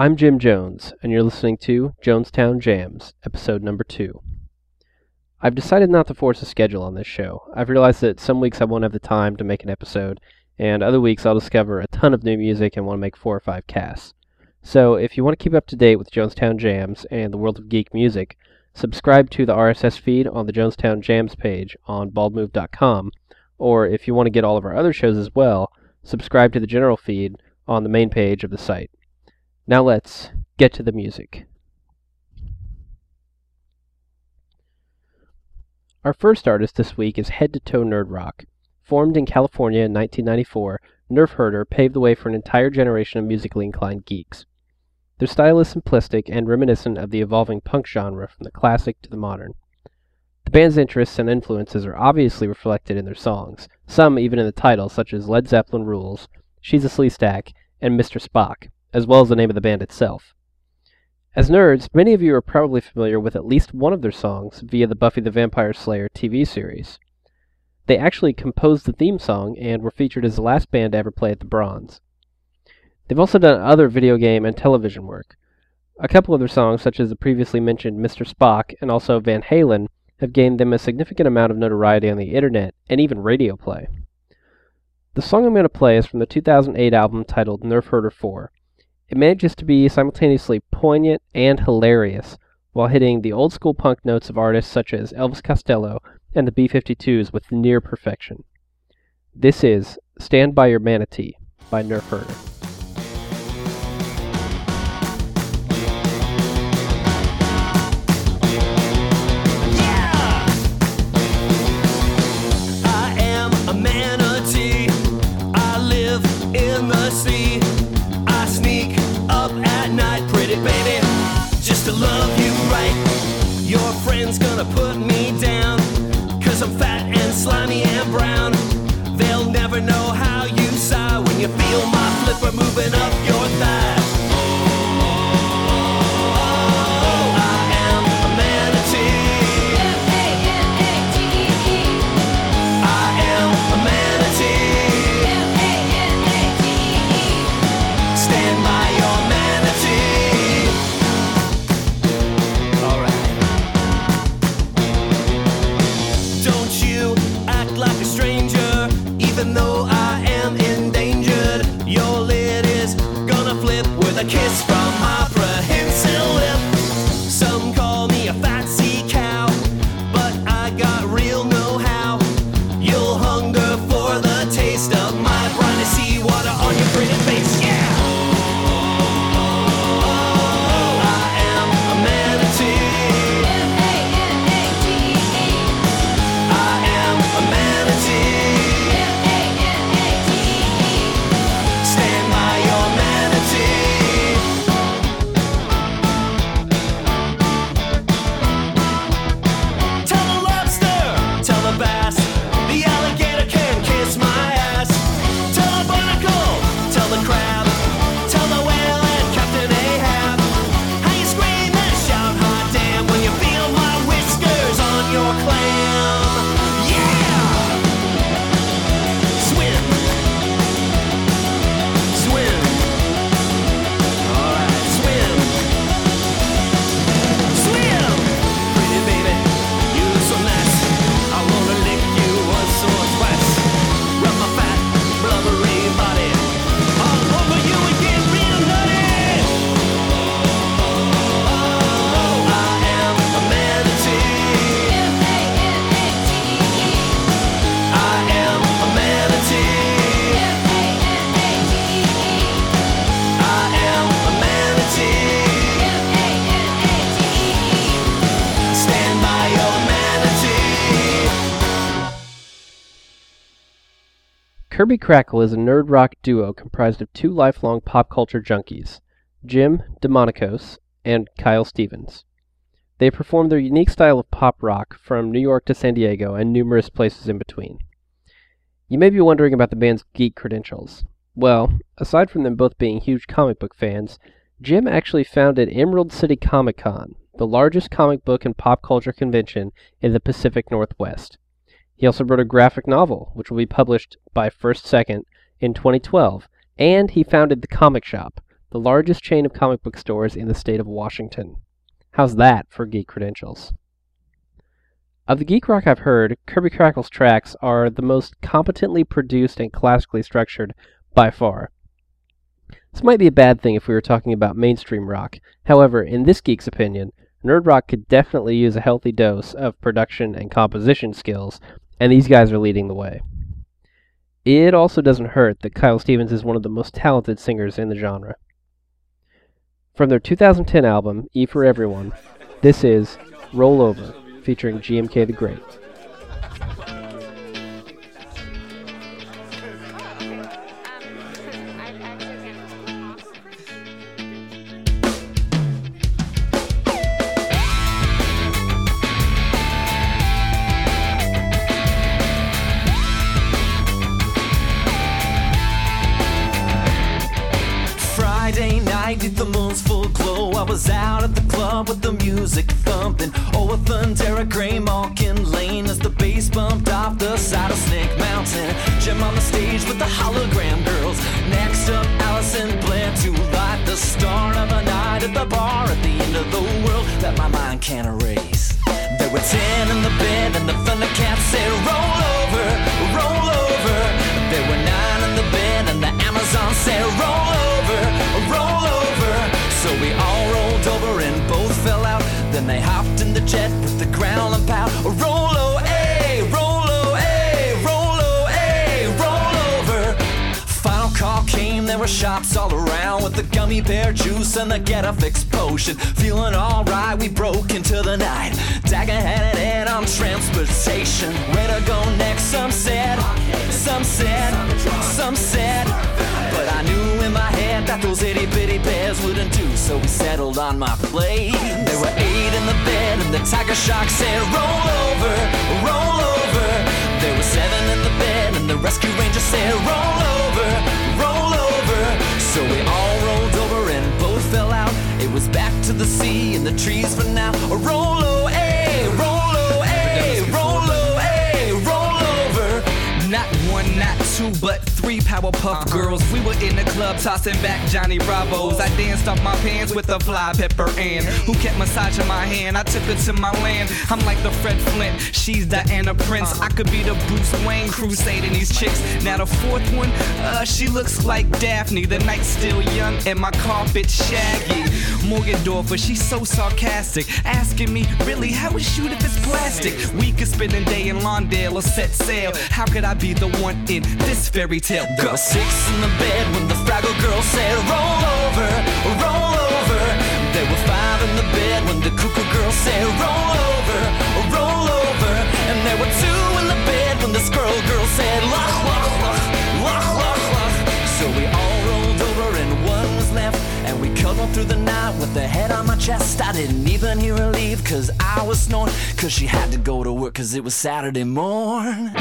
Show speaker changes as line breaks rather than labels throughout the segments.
I'm Jim Jones, and you're listening to Jonestown Jams, episode number two. I've decided not to force a schedule on this show. I've realized that some weeks I won't have the time to make an episode, and other weeks I'll discover a ton of new music and want to make four or five casts. So, if you want to keep up to date with Jonestown Jams and the world of geek music, subscribe to the RSS feed on the Jonestown Jams page on baldmove.com, or if you want to get all of our other shows as well, subscribe to the general feed on the main page of the site. Now let's get to the music. Our first artist this week is Head to Toe Nerd Rock. Formed in California in 1994, Nerf Herder paved the way for an entire generation of musically inclined geeks. Their style is simplistic and reminiscent of the evolving punk genre from the classic to the modern. The band's interests and influences are obviously reflected in their songs, some even in the titles, such as Led Zeppelin Rules, She's a Sleestak, and Mr. Spock as well as the name of the band itself. As nerds, many of you are probably familiar with at least one of their songs via the Buffy the Vampire Slayer TV series. They actually composed the theme song and were featured as the last band to ever play at the Bronze. They've also done other video game and television work. A couple of their songs, such as the previously mentioned Mr. Spock and also Van Halen, have gained them a significant amount of notoriety on the internet and even radio play. The song I'm going to play is from the 2008 album titled Nerf Herder 4. It manages to be simultaneously poignant and hilarious, while hitting the old school punk notes of artists such as Elvis Costello and the B 52s with near perfection. This is Stand By Your Manatee by Nerf Herder.
Moving A kiss from my
Kirby Krackle is a nerd rock duo comprised of two lifelong pop culture junkies, Jim Demonakos and Kyle Stevens. They perform their unique style of pop rock from New York to San Diego and numerous places in between. You may be wondering about the band's geek credentials. Well, aside from them both being huge comic book fans, Jim actually founded Emerald City Comic Con, the largest comic book and pop culture convention in the Pacific Northwest. He also wrote a graphic novel, which will be published by First Second in 2012, and he founded the Comic Shop, the largest chain of comic book stores in the state of Washington. How's that for geek credentials? Of the geek rock I've heard, Kirby Krackle's tracks are the most competently produced and classically structured by far. This might be a bad thing if we were talking about mainstream rock. However, in this geek's opinion, nerd rock could definitely use a healthy dose of production and composition skills, and these guys are leading the way. It also doesn't hurt that Kyle Stevens is one of the most talented singers in the genre. From their 2010 album, E for Everyone, this is Roll Over, featuring GMK the Great.
Night, the moon's full glow. I was out at the club with the music thumping. Oh, a Thundera Gray Malkin Lane as the bass bumped off the side of Snake Mountain. Jim on the stage with the hologram girls. Next up, Allison Blair to light the star of a night at the bar at the end of the world that my mind can't erase. There were ten in the bed, and the Thundercats said, Roll over, roll over. There were nine in the bed, and the Amazon said, Roll Then they hopped in the jet with the ground and pout. Roll o, a, roll o, a, roll o, a, roll over. Final call came, there were shops all around with the gummy bear juice and the get a fix potion. Feeling alright, we broke into the night. Dagger headed in on transportation. Where to go next? Some said, some said, some said. But I knew in my head that those itty bitty bears wouldn't do, so we settled on my place. There were eight in the bed, and the tiger shark said, Roll over, roll over. There were seven in the bed, and the rescue ranger said, Roll over, roll over. So we all rolled over and both fell out. It was back to the sea and the trees for now. Roll away, roll away, roll away, roll over.
Not one, not two, but three Powerpuff Girls. We were in the club tossing back Johnny Bravos. I danced off my pants with a fly pepper and who kept massaging my hand. I took her to my land. I'm like the Fred Flint, she's Diana Prince. I could be the Bruce Wayne crusading these chicks. Now the fourth one, uh, she looks like Daphne. The night's still young and my carpet shaggy. Morgendorffer, she's so sarcastic, asking me, really, how we shoot if it's plastic? We could spend a day in Lawndale or set sail. How could I be the one in this fairy tale?
There
Go.
were six in the bed when the Fraggle Girl said, Roll over, roll over. There were five in the bed when the Cuckoo Girl said, Roll over, roll over. And there were two in the bed when the Squirrel Girl said, Loch, loch, loch, loch, loch, loch. So we all rolled over and one was left. And we cuddled through the night with the head on my chest. I didn't even hear her leave cause I was snoring. Cause she had to go to work cause it was Saturday morn.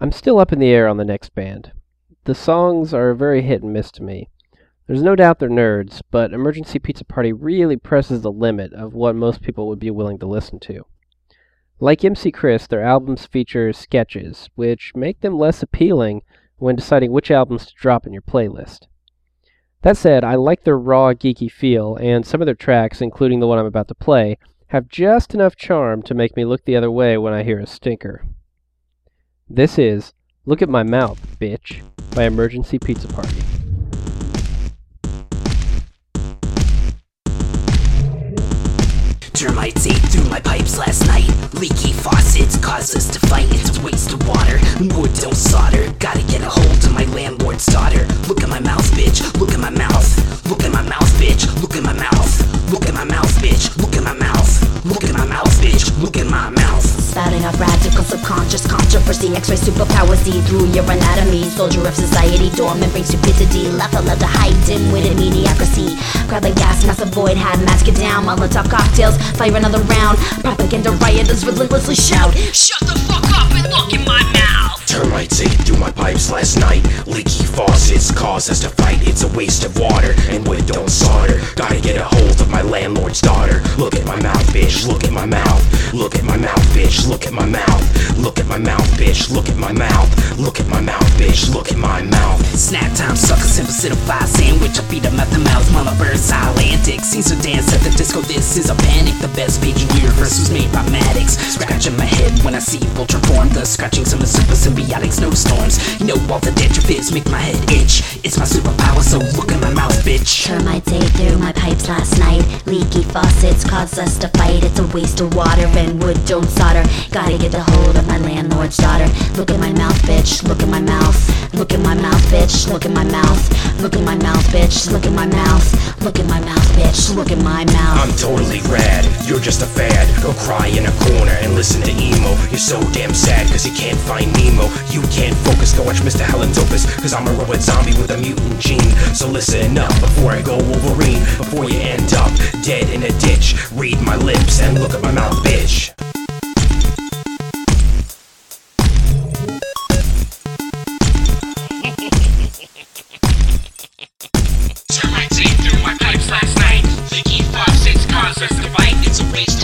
I'm still up in the air on the next band. The songs are very hit and miss to me. There's no doubt they're nerds, but Emergency Pizza Party really presses the limit of what most people would be willing to listen to. Like MC Chris, their albums feature sketches, which make them less appealing when deciding which albums to drop in your playlist. That said, I like their raw, geeky feel, and some of their tracks, including the one I'm about to play, have just enough charm to make me look the other way when I hear a stinker. This is Look at My Mouth, Bitch by Emergency Pizza Party.
Termites ate through my pipes last night. Leaky faucets caused us to fight. It's a waste of water. Wood don't solder. Gotta get a hold of my landlord's daughter. Look at my mouth, bitch. Look at my mouth. Look at my mouth, bitch. Look at my mouth. Look at my mouth, bitch. Look at my mouth. Look at my mouth, bitch. Look at my mouth.
Spouting off radical subconscious controversy X-ray superpowers see through your anatomy Soldier of society, dormant brain stupidity Left allowed to hide dim-witted mediocrity Grab a gas mask, avoid hat, mask it down Molotov cocktails, fire another round Propaganda rioters relentlessly shout Shut the fuck up and
look in my mouth.
Termites ate through my pipes last night. Leaky faucets cause us to fight. It's a waste of water and wood don't solder. Gotta get a hold of my landlord's daughter. Look at my mouth, bitch. Look at my mouth. Look at my mouth, bitch. Look at my mouth. Look at my mouth, bitch. Look at my mouth. Look at my mouth, bitch. Look at my mouth.
Snack time, sucker, simple simplified sandwich. I beat 'em at the mouth, mama bird style antics. Scenes to dance at the disco, this is a panic. The best page in the universe was made by Maddox. Scratching my head when I see Vulture form. The scratching some of super symbiotic snowstorms. You know all the detritus make my head itch. It's my superpower, so look in my mouth, bitch.
Termites ate through my pipes last night. Leaky faucets caused us to fight. It's a waste of water and wood don't solder. Gotta get a hold of my landlord's daughter. Look at my mouth, bitch. Look at my mouth. Look at my mouth, bitch. Look at my mouth. Look at my mouth, bitch. Look at my mouth. Look at my mouth, bitch. Look at my mouth.
I'm totally rad, you're just a fad. Go cry in a corner and listen to emo. You're so damn sad cause you can't find Nemo. You can't focus, go watch Mr. Holland's Opus. Cause I'm a robot zombie with a mutant gene. So listen up before I go Wolverine. Before you end up dead in a ditch. Read my lips and look at my mouth, bitch.
Through my pipes last night. Leaky faucets cause us to fight. It's a waste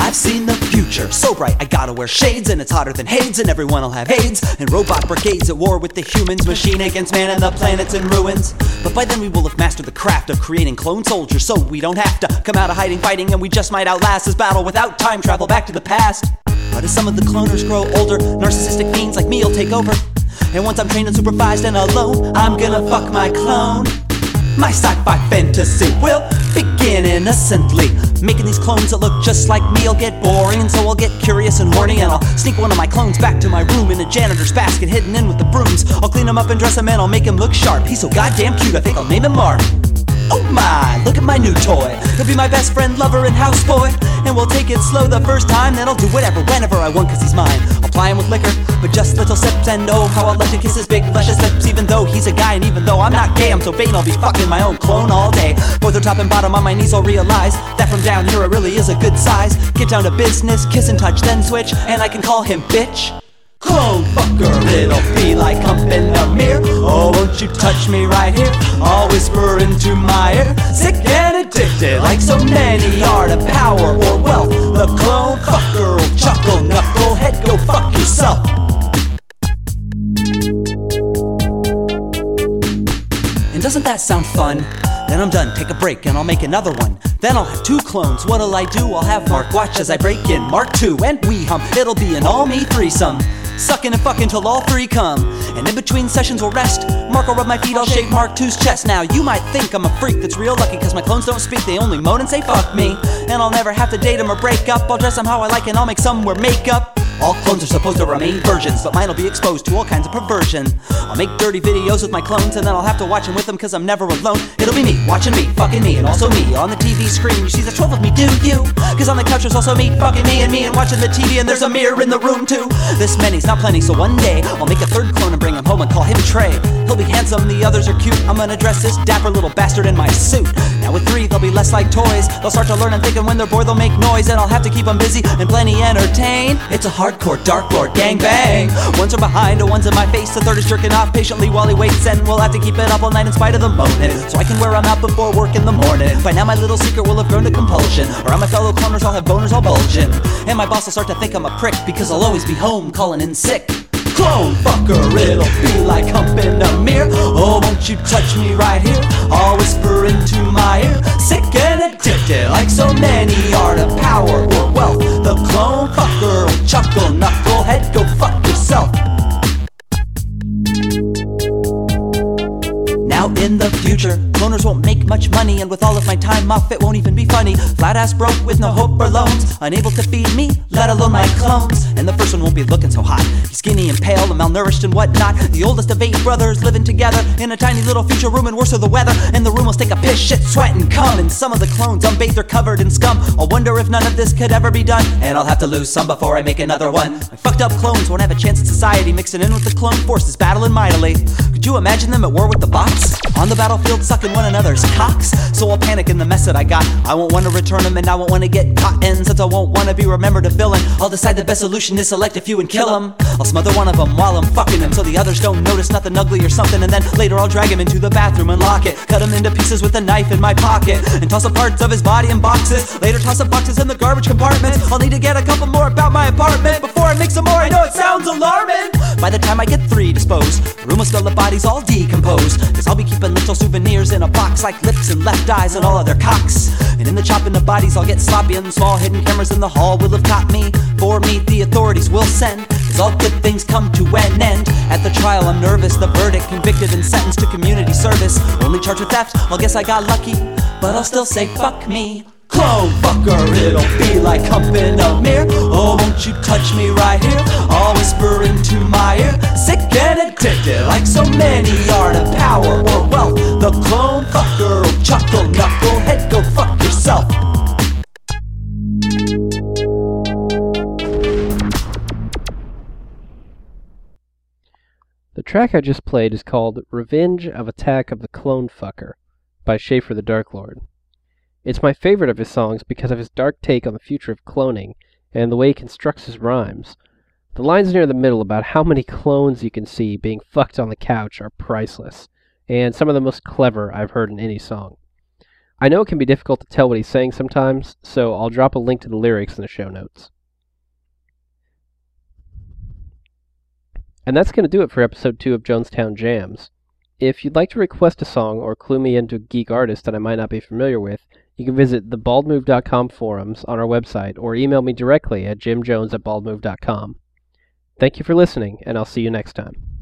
I've seen the future, so bright I gotta wear shades, and it's hotter than Hades, and everyone'll have AIDS. And robot brigades at war with the humans, machine against man, and the planet's in ruins. But by then we will have mastered the craft of creating clone soldiers, so we don't have to come out of hiding fighting, and we just might outlast this battle without time travel back to the past. But as some of the cloners grow older, narcissistic fiends like me'll take over. And once I'm trained and supervised and alone, I'm gonna fuck my clone. My sci-fi fantasy will begin innocently. Making these clones that look just like me will get boring And so I'll get curious and horny And I'll sneak one of my clones back to my room In a janitor's basket hidden in with the brooms. I'll clean him up and dress him and I'll make him look sharp. He's so goddamn cute I think I'll name him Mark Oh my, look at my new toy. He'll be my best friend, lover, and houseboy. And we'll take it slow the first time, then I'll do whatever, whenever I want, cause he's mine. I'll ply him with liquor, but just little sips, and know how I love to kiss his big, luscious lips. Even though he's a guy, and even though I'm not gay, I'm so vain, I'll be fucking my own clone all day. Both are top and bottom on my knees, I'll realize that from down here it really is a good size. Get down to business, kiss and touch, then switch, and I can call him bitch. Clone fucker, it'll be like humping a mirror. Oh, won't you touch me right here? I'll whisper into my ear. Sick and addicted, like so many are to power or wealth. The clone fucker will chuckle, knucklehead, go fuck yourself. And doesn't that sound fun? Then I'm done, take a break, and I'll make another one. Then I'll have two clones. What'll I do? I'll have Mark watch as I break in Mark 2 and we hum. It'll be an all me threesome. Sucking and fucking till all three come. And in between sessions we'll rest. Mark will rub my feet, I'll shake Mark 2's chest. Now you might think I'm a freak that's real lucky, cause my clones don't speak, they only moan and say fuck me. And I'll never have to date him or break up. I'll dress them how I like and I'll make some wear makeup. All clones are supposed to remain virgins, but mine'll be exposed to all kinds of perversion. I'll make dirty videos with my clones, and then I'll have to watch them with them, cause I'm never alone. It'll be me, watching me, fucking me, and also me. On the TV screen, you see the 12 of me, do you? Cause on the couch there's also me, fucking me, and me, and watching the TV, and there's a mirror in the room too. This many's not plenty, so one day I'll make a third clone and bring him home and call him Trey. He'll be handsome, the others are cute. I'm gonna dress this dapper little bastard in my suit. Now with three, they'll be less like toys. They'll start to learn and think, and when they're bored, they'll make noise, and I'll have to keep them busy and plenty entertained. It's a hardcore dark lord gang bang. One's are behind, and one's in my face. The third is jerking off patiently while he waits, and we'll have to keep it up all night in spite of the moaning. So I can wear 'em out before work in the morning. By now my little secret will have grown to compulsion, all my fellow cloners all have boners all bulging, and my boss will start to think I'm a prick because I'll always be home calling in sick. Clone fucker, it'll be like humping a mirror. Oh, won't you touch me right here? I'll whisper into my time off, it won't even be funny. Flat ass broke with no hope or loans, unable to feed me, let alone my clones. And the first one won't be looking so hot. He's skinny and pale and malnourished and whatnot. The oldest of eight brothers living together in a tiny little future room, and worse of the weather. And the room will stink of piss, shit, sweat, and cum. And some of the clones unbathed are covered in scum. I'll wonder if none of this could ever be done. And I'll have to lose some before I make another one. My fucked up clones won't have a chance in society, mixing in with the clone forces, battling mightily. Could you imagine them at war with the bots? On the battlefield, sucking one another's cocks? So I'll panic in the mess that I got. I won't want to return them, and I won't want to get caught in, since I won't want to be remembered a villain. I'll decide the best solution is select a few and kill them. I'll smother one of them while I'm fucking him, so the others don't notice nothing ugly or something. And then later I'll drag him into the bathroom and lock it. Cut him into pieces with a knife in my pocket, and toss up parts of his body in boxes. Later toss up boxes in the garbage compartments. I'll need to get a couple more about my apartment before I make some more. I know it sounds alarming. By the time I get three disposed, the room will the bodies all decomposed. Cause I'll be keeping little souvenirs in a box like lips and left eyes and all other cocks. And in the chopping of bodies, I'll get sloppy and small hidden cameras in the hall will have caught me. For me, the authorities will send. Cause all good things come to an end. At the trial, I'm nervous. The verdict convicted and sentenced to community service. Only charged with theft, I'll guess I got lucky. But I'll still say fuck me. Clone fucker, it'll be like humping a mirror. Oh, won't you touch me right here?
Track I just played is called Revenge of Attack of the Clone Fucker by Schaffer the Dark Lord. It's my favorite of his songs because of his dark take on the future of cloning and the way he constructs his rhymes. The lines near the middle about how many clones you can see being fucked on the couch are priceless, and some of the most clever I've heard in any song. I know it can be difficult to tell what he's saying sometimes, so I'll drop a link to the lyrics in the show notes. And that's going to do it for episode 2 of Jonestown Jams. If you'd like to request a song or clue me into a geek artist that I might not be familiar with, you can visit the baldmove.com forums on our website or email me directly at jimjones at baldmove.com. Thank you for listening, and I'll see you next time.